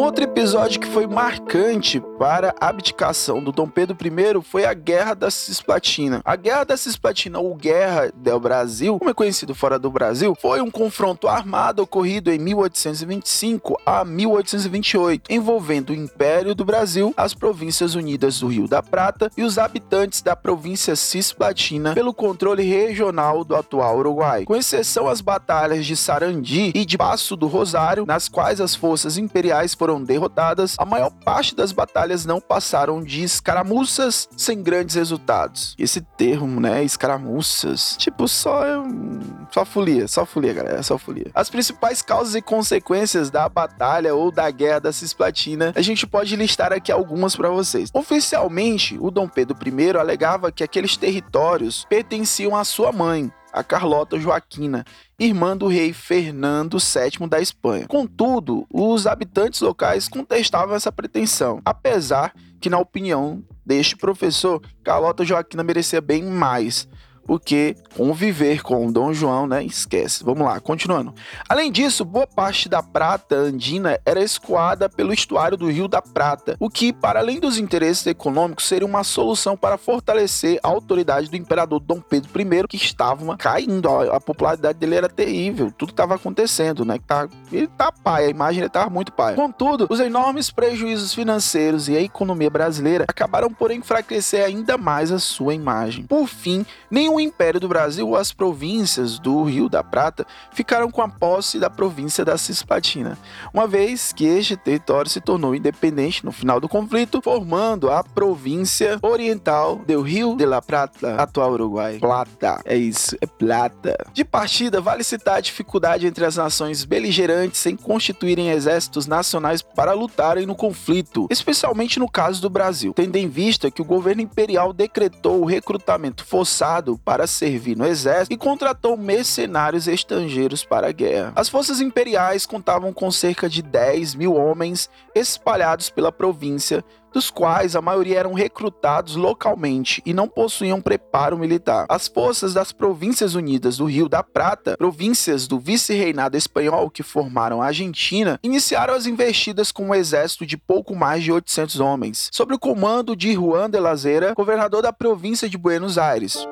Outro episódio que foi marcante para a abdicação do Dom Pedro I foi a Guerra da Cisplatina. A Guerra da Cisplatina, ou Guerra del Brasil, como é conhecido fora do Brasil, foi um confronto armado ocorrido em 1825 a 1828, envolvendo o Império do Brasil, as Províncias Unidas do Rio da Prata e os habitantes da província Cisplatina pelo controle regional do atual Uruguai, com exceção às batalhas de Sarandi e de Passo do Rosário, nas quais as forças imperiais foram derrotadas, a maior parte das batalhas não passaram de escaramuças sem grandes resultados. Esse termo, né, escaramuças, tipo, só só folia, só folia, galera, só folia. As principais causas e consequências da batalha ou da guerra da Cisplatina, a gente pode listar aqui algumas para vocês. Oficialmente, o Dom Pedro I alegava que aqueles territórios pertenciam à sua mãe, a Carlota Joaquina, irmã do rei Fernando VII da Espanha. Contudo, os habitantes locais contestavam essa pretensão, apesar que, na opinião deste professor, Carlota Joaquina merecia bem mais porque conviver com Dom João, né, esquece. Vamos lá, continuando. Além disso, boa parte da prata andina era escoada pelo estuário do Rio da Prata, o que, para além dos interesses econômicos, seria uma solução para fortalecer a autoridade do imperador Dom Pedro I, que estava caindo, a popularidade dele era terrível, tudo estava acontecendo, né, tá, ele tá pai, a imagem estava muito pai. Contudo, os enormes prejuízos financeiros e a economia brasileira acabaram por enfraquecer ainda mais a sua imagem. Por fim, nenhum o Império do Brasil, as províncias do Rio da Prata ficaram com a posse da província da Cisplatina, uma vez que este território se tornou independente no final do conflito, formando a província oriental do Rio de la Prata, atual Uruguai. Plata, é isso, é plata. De partida, vale citar a dificuldade entre as nações beligerantes em constituírem exércitos nacionais para lutarem no conflito, especialmente no caso do Brasil, tendo em vista que o governo imperial decretou o recrutamento forçado para servir no exército e contratou mercenários estrangeiros para a guerra. As forças imperiais contavam com cerca de 10 mil homens espalhados pela província, dos quais a maioria eram recrutados localmente e não possuíam preparo militar. As forças das Províncias Unidas do Rio da Prata, províncias do vice-reinado espanhol que formaram a Argentina, iniciaram as investidas com um exército de pouco mais de 800 homens, sob o comando de Juan de Lazera, governador da província de Buenos Aires.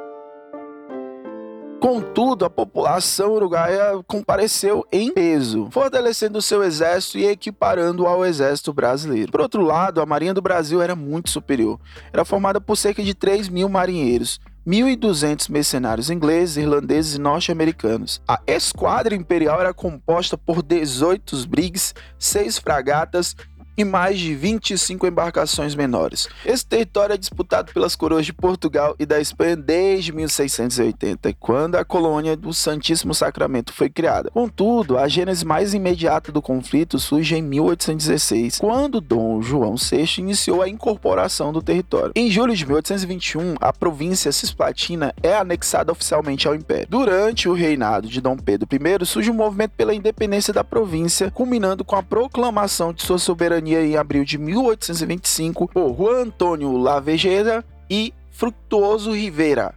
Contudo, a população uruguaia compareceu em peso, fortalecendo seu exército e equiparando ao exército brasileiro. Por outro lado, a Marinha do Brasil era muito superior. Era formada por cerca de 3 mil marinheiros, 1.200 mercenários ingleses, irlandeses e norte-americanos. A esquadra imperial era composta por 18 brigs, 6 fragatas e mais de 25 embarcações menores. Esse território é disputado pelas coroas de Portugal e da Espanha desde 1680, quando a colônia do Santíssimo Sacramento foi criada. Contudo, a gênese mais imediata do conflito surge em 1816, quando Dom João VI iniciou a incorporação do território. Em julho de 1821, a província cisplatina é anexada oficialmente ao Império. Durante o reinado de Dom Pedro I, surge um movimento pela independência da província, culminando com a proclamação de sua soberania em abril de 1825 por Juan Antônio Lavejera e Fructuoso Rivera,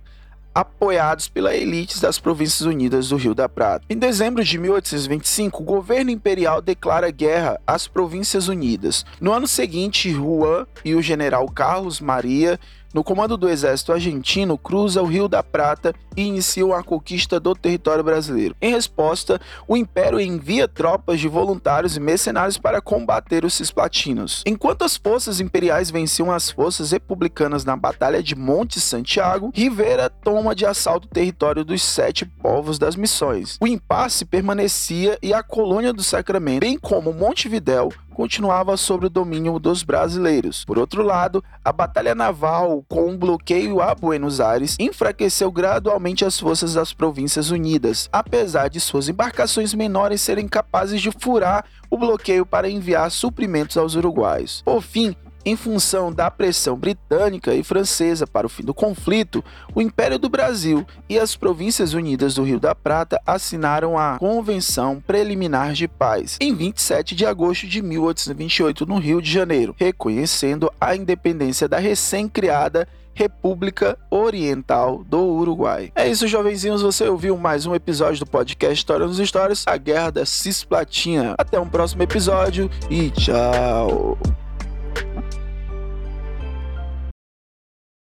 apoiados pela elites das Províncias Unidas do Rio da Prata. Em dezembro de 1825, o governo imperial declara guerra às Províncias Unidas. No ano seguinte, Juan e o general Carlos Maria no comando do exército argentino, cruza o Rio da Prata e inicia a conquista do território brasileiro. Em resposta, o Império envia tropas de voluntários e mercenários para combater os cisplatinos. Enquanto as forças imperiais venciam as forças republicanas na Batalha de Monte Santiago, Rivera toma de assalto o território dos sete povos das missões. O impasse permanecia e a colônia do Sacramento, bem como Montevidéu, continuava sob o domínio dos brasileiros. Por outro lado, a batalha naval com um bloqueio a Buenos Aires enfraqueceu gradualmente as forças das Províncias Unidas, apesar de suas embarcações menores serem capazes de furar o bloqueio para enviar suprimentos aos uruguaios. Por fim, em função da pressão britânica e francesa para o fim do conflito, o Império do Brasil e as Províncias Unidas do Rio da Prata assinaram a Convenção Preliminar de Paz em 27 de agosto de 1828 no Rio de Janeiro, reconhecendo a independência da recém-criada República Oriental do Uruguai. É isso, jovenzinhos. Você ouviu mais um episódio do podcast História nos Histórias, a Guerra da Cisplatina. Até um próximo episódio e tchau!